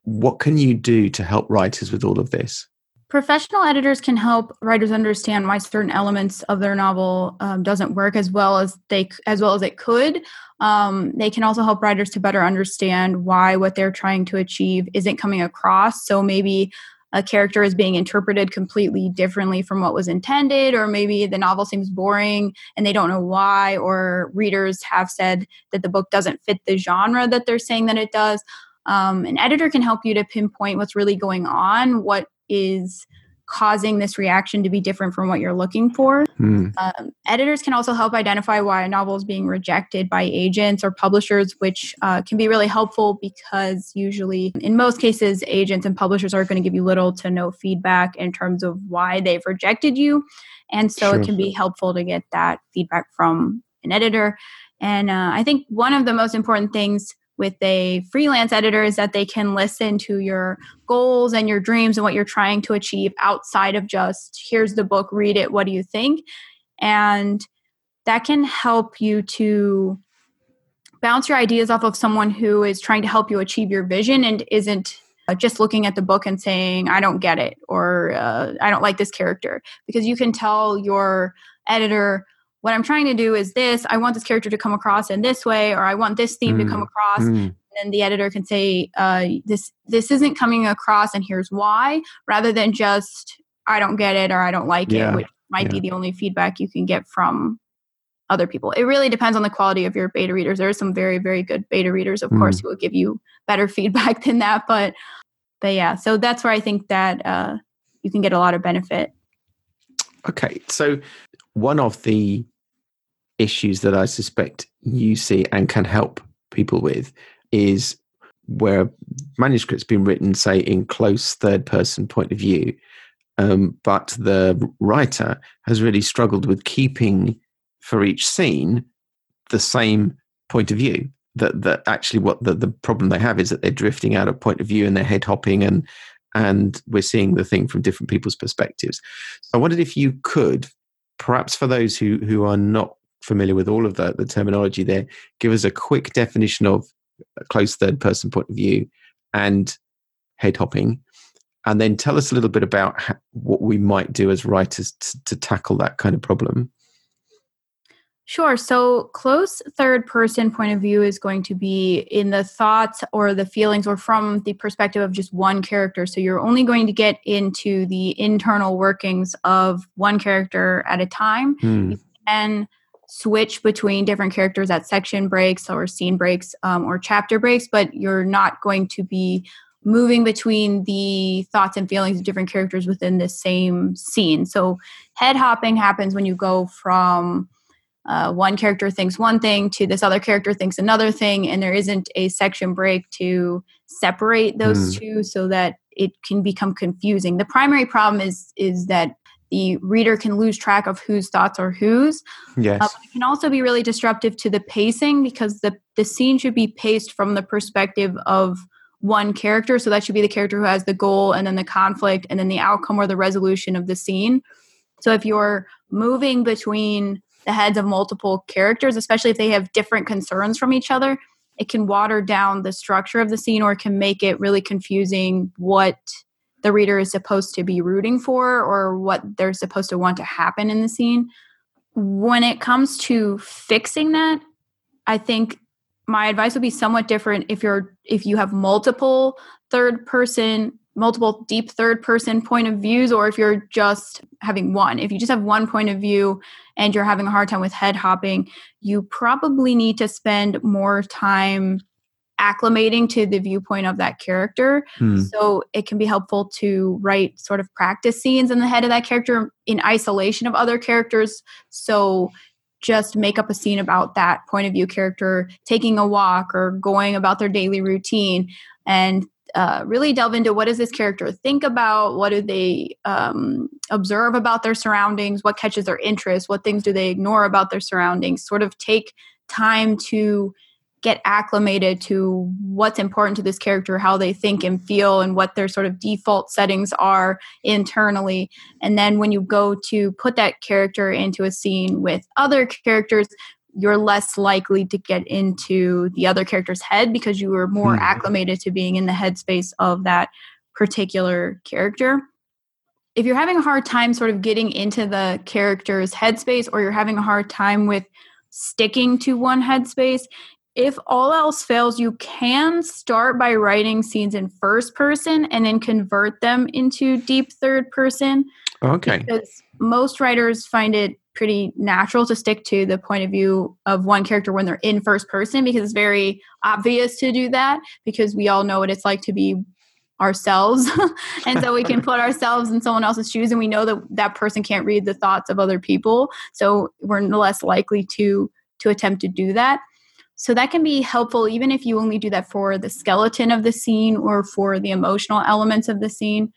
What can you do to help writers with all of this? Professional editors can help writers understand why certain elements of their novel um, doesn't work as well as they as well as it could. Um, they can also help writers to better understand why what they're trying to achieve isn't coming across. So maybe a character is being interpreted completely differently from what was intended, or maybe the novel seems boring and they don't know why, or readers have said that the book doesn't fit the genre that they're saying that it does. Um, an editor can help you to pinpoint what's really going on, what is causing this reaction to be different from what you're looking for. Mm. Um, editors can also help identify why a novel is being rejected by agents or publishers, which uh, can be really helpful because usually, in most cases, agents and publishers are going to give you little to no feedback in terms of why they've rejected you. And so sure. it can be helpful to get that feedback from an editor. And uh, I think one of the most important things with a freelance editor is that they can listen to your goals and your dreams and what you're trying to achieve outside of just here's the book read it what do you think? And that can help you to bounce your ideas off of someone who is trying to help you achieve your vision and isn't uh, just looking at the book and saying i don't get it or uh, i don't like this character. Because you can tell your editor what I'm trying to do is this. I want this character to come across in this way, or I want this theme mm. to come across. Mm. And the editor can say, uh, "This this isn't coming across, and here's why," rather than just "I don't get it" or "I don't like yeah. it," which might yeah. be the only feedback you can get from other people. It really depends on the quality of your beta readers. There are some very very good beta readers, of mm. course, who will give you better <laughs> feedback than that. But but yeah, so that's where I think that uh, you can get a lot of benefit. Okay, so one of the issues that I suspect you see and can help people with is where manuscript's been written, say, in close third person point of view, um, but the writer has really struggled with keeping for each scene the same point of view. That that actually what the, the problem they have is that they're drifting out of point of view and they're head hopping and and we're seeing the thing from different people's perspectives. I wondered if you could, perhaps for those who who are not familiar with all of the, the terminology there, give us a quick definition of a close third person point of view and head hopping. And then tell us a little bit about how, what we might do as writers to, to tackle that kind of problem. Sure. So, close third person point of view is going to be in the thoughts or the feelings or from the perspective of just one character. So, you're only going to get into the internal workings of one character at a time. Hmm. Can switch between different characters at section breaks or scene breaks um, or chapter breaks, but you're not going to be moving between the thoughts and feelings of different characters within the same scene. So head hopping happens when you go from uh, one character thinks one thing to this other character thinks another thing, and there isn't a section break to separate those mm. two so that it can become confusing. The primary problem is is that the reader can lose track of whose thoughts are whose. Yes. Uh, it can also be really disruptive to the pacing because the, the scene should be paced from the perspective of one character. So that should be the character who has the goal and then the conflict and then the outcome or the resolution of the scene. So if you're moving between the heads of multiple characters, especially if they have different concerns from each other, it can water down the structure of the scene or it can make it really confusing what the reader is supposed to be rooting for or what they're supposed to want to happen in the scene. When it comes to fixing that, I think my advice would be somewhat different if you're if you have multiple third person multiple deep third person point of views or if you're just having one if you just have one point of view and you're having a hard time with head hopping you probably need to spend more time acclimating to the viewpoint of that character. Hmm. So it can be helpful to write sort of practice scenes in the head of that character in isolation of other characters. So just make up a scene about that point of view character taking a walk or going about their daily routine and uh, really delve into what does this character think about what do they um, observe about their surroundings what catches their interest what things do they ignore about their surroundings sort of take time to get acclimated to what's important to this character, how they think and feel, and what their sort of default settings are internally. And then when you go to put that character into a scene with other characters, you're less likely to get into the other character's head because you were more mm-hmm. acclimated to being in the headspace of that particular character. If you're having a hard time sort of getting into the character's headspace or you're having a hard time with sticking to one headspace, if all else fails, you can start by writing scenes in first person and then convert them into deep third person. Okay. Because most writers find it pretty natural to stick to the point of view of one character when they're in first person because it's very obvious to do that because we all know what it's like to be ourselves <laughs> and so we can put ourselves in someone else's shoes and we know that that person can't read the thoughts of other people so we're less likely to to attempt to do that so that can be helpful even if you only do that for the skeleton of the scene or for the emotional elements of the scene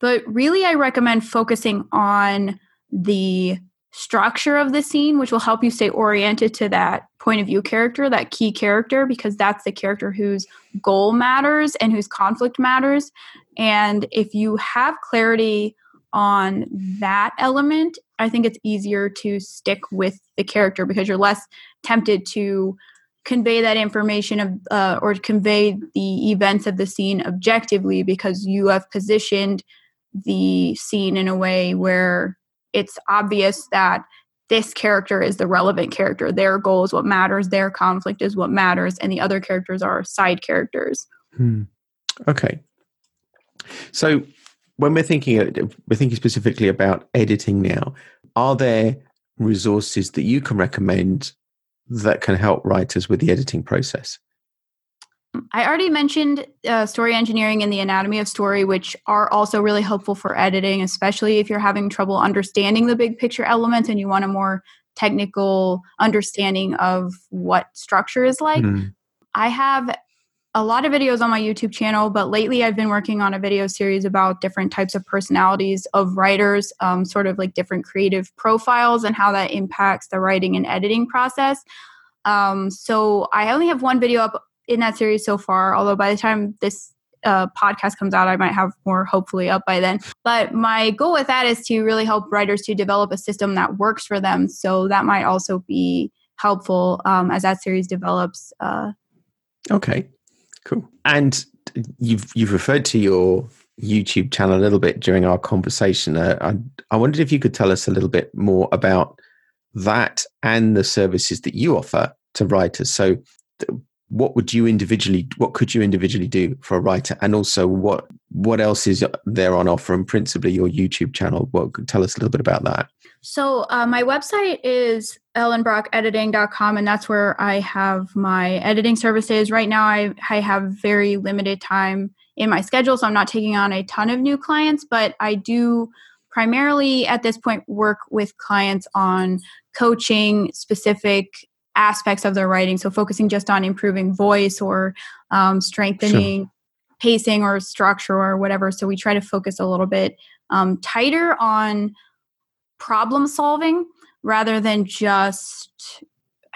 but really i recommend focusing on the structure of the scene, which will help you stay oriented to that point of view character, that key character, because that's the character whose goal matters and whose conflict matters. And if you have clarity on that element, I think it's easier to stick with the character because you're less tempted to convey that information of, uh, or convey the events of the scene objectively because you have positioned the scene in a way where it's obvious that this character is the relevant character. Their goal is what matters. Their conflict is what matters, and the other characters are side characters. Hmm. Okay. So when we're thinking we're thinking specifically about editing now, are there resources that you can recommend that can help writers with the editing process? I already mentioned uh, story engineering and the anatomy of story, which are also really helpful for editing, especially if you're having trouble understanding the big picture elements and you want a more technical understanding of what structure is like. Mm. I have a lot of videos on my YouTube channel, but lately I've been working on a video series about different types of personalities of writers, um, sort of like different creative profiles and how that impacts the writing and editing process. Um, so I only have one video up in that series so far. Although by the time this uh, podcast comes out, I might have more hopefully up by then. But my goal with that is to really help writers to develop a system that works for them. So that might also be helpful um, as that series develops. Uh, okay, cool. And you've you've referred to your YouTube channel a little bit during our conversation. Uh, I, I wondered if you could tell us a little bit more about that and the services that you offer to writers. So, what would you individually what could you individually do for a writer? And also what what else is there on offer? And principally your youtube channel. What could tell us a little bit about that. So uh, my website is ellenbrockediting.com and that's where i have my editing services. Right now I, I have very limited time in my schedule so i'm not taking on a ton of new clients but i do primarily at this point work with clients on coaching specific aspects of their writing. So focusing just on improving voice or um, strengthening sure. pacing or structure or whatever. So we try to focus a little bit um, tighter on problem solving rather than just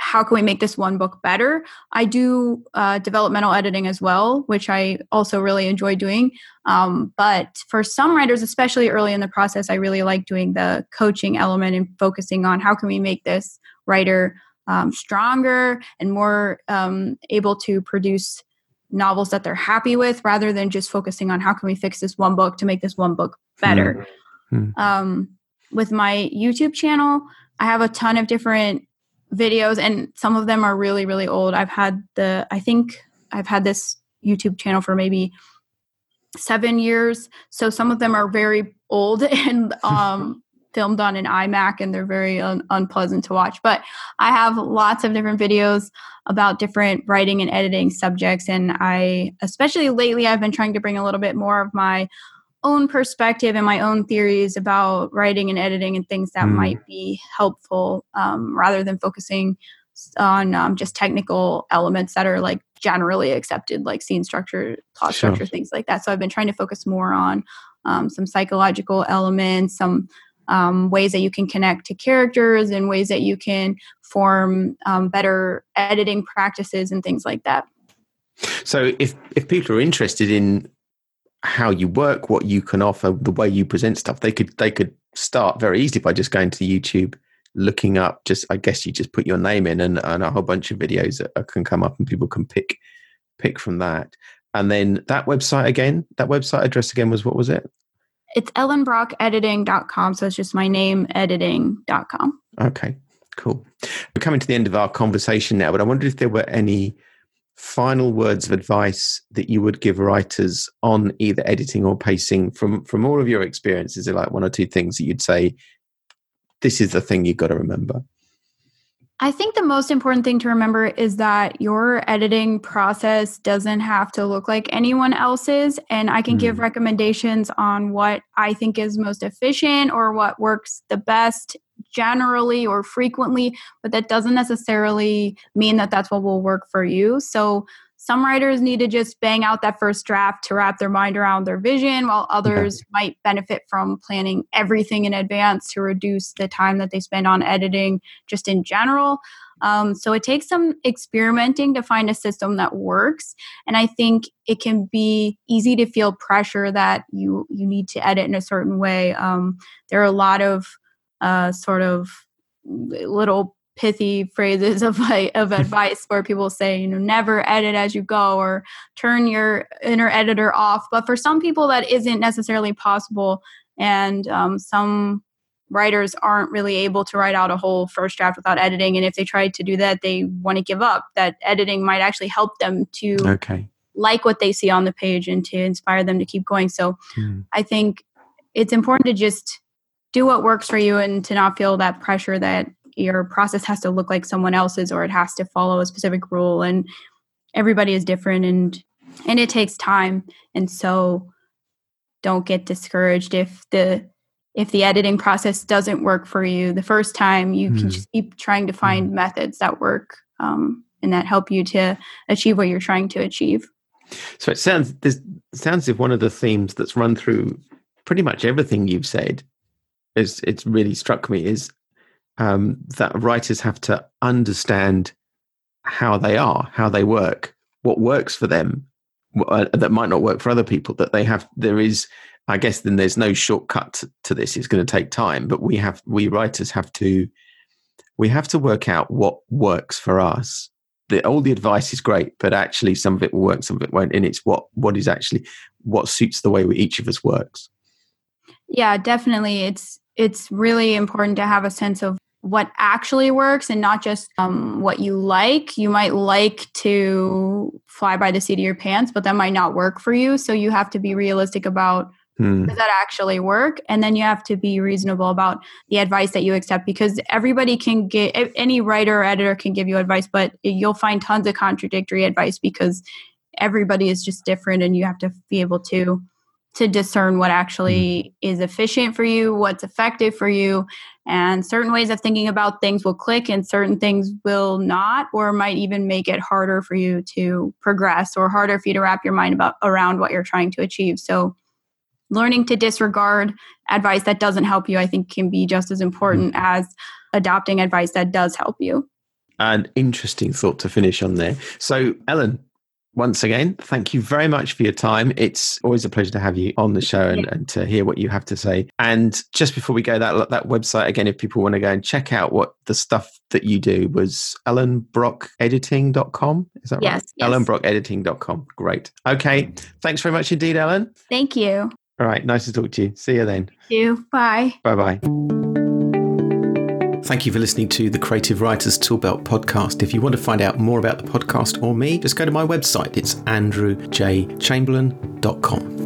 how can we make this one book better i do uh, developmental editing as well which i also really enjoy doing um, but for some writers especially early in the process i really like doing the coaching element and focusing on how can we make this writer um, stronger and more um, able to produce novels that they're happy with rather than just focusing on how can we fix this one book to make this one book better. Mm-hmm. um, with my youtube channel i have a ton of different videos and some of them are really really old. I've had the i think i've had this youtube channel for maybe seven years. So some of them are very old <laughs> and um filmed on an iMac and they're very un- unpleasant to watch. But I have lots of different videos about different writing and editing subjects. And I, especially lately, I've been trying to bring a little bit more of my own perspective and my own theories about writing and editing and things that mm. might be helpful um, rather than focusing on um, just technical elements that are like generally accepted like scene structure plot sure. structure things like that so i've been trying to focus more on um, some psychological elements some um, ways that you can connect to characters and ways that you can form um, better editing practices and things like that. So, if if people are interested in how you work, what you can offer, the way you present stuff, they could they could start very easily by just going to YouTube, looking up. Just I guess you just put your name in, and, and a whole bunch of videos that can come up, and people can pick pick from that. And then that website again, that website address again was what was it? It's ellenbrockediting.com. So it's just my name, editing.com. Okay, cool. We're coming to the end of our conversation now, but I wondered if there were any final words of advice that you would give writers on either editing or pacing from from all of your experiences are like one or two things that you'd say this is the thing you've got to remember I think the most important thing to remember is that your editing process doesn't have to look like anyone else's. And I can mm. give recommendations on what I think is most efficient or what works the best generally or frequently, but that doesn't necessarily mean that that's what will work for you. So some writers need to just bang out that first draft to wrap their mind around their vision, while others might benefit from planning everything in advance to reduce the time that they spend on editing just in general. Um, so it takes some experimenting to find a system that works, and I think it can be easy to feel pressure that you you need to edit in a certain way. Um, there are a lot of uh, sort of little pithy phrases of like, of <laughs> advice where people say you know never edit as you go or turn your inner editor off but for some people that isn't necessarily possible and um, some writers aren't really able to write out a whole first draft without editing and if they try to do that they want to give up that editing might actually help them to okay. like what they see on the page and to inspire them to keep going so hmm. i think it's important to just do what works for you and to not feel that pressure that your process has to look like someone else's or it has to follow a specific rule and everybody is different and and it takes time and so don't get discouraged if the if the editing process doesn't work for you the first time you mm. can hmm. just keep trying to find mm. methods that work um, and that help you to achieve what you're trying to achieve so it sounds this sounds if one of the themes that's run through pretty much everything you've said is it's really struck me is um, that writers have to understand how they are, how they work, what works for them, uh, that might not work for other people. That they have, there is, I guess, then there's no shortcut to, this. It's going to take time, but we have, we writers have to, we have to work out what works for us. The, all the advice is great, but actually, some of it will work, some of it won't, and it's what what is actually what suits the way we, each of us works. Yeah, definitely. It's it's really important to have a sense of what actually works and not just um, what you like. You might like to fly by the seat of your pants, but that might not work for you. So you have to be realistic about hmm. does that actually work? And then you have to be reasonable about the advice that you accept because everybody can get, any writer or editor can give you advice, but you'll find tons of contradictory advice because everybody is just different and you have to be able to to discern what actually mm. is efficient for you, what's effective for you. And certain ways of thinking about things will click and certain things will not, or might even make it harder for you to progress or harder for you to wrap your mind about around what you're trying to achieve. So learning to disregard advice that doesn't help you, I think can be just as important mm. as adopting advice that does help you. An interesting thought to finish on there. So, Ellen, once again, thank you very much for your time. It's always a pleasure to have you on the show and, and, to hear what you have to say. And just before we go, that that website again, if people want to go and check out what the stuff that you do was ellenbrockediting.com. Is that yes, right? Yes. Ellenbrockediting.com. Great. Okay. Thanks very much indeed, Ellen. Thank you. All right. Nice to talk to you. See you then. Thank you. Bye. Bye bye. Thank you for listening to the Creative Writers Toolbelt podcast. If you want to find out more about the podcast or me, just go to my website. It's andrewjchamberlain.com.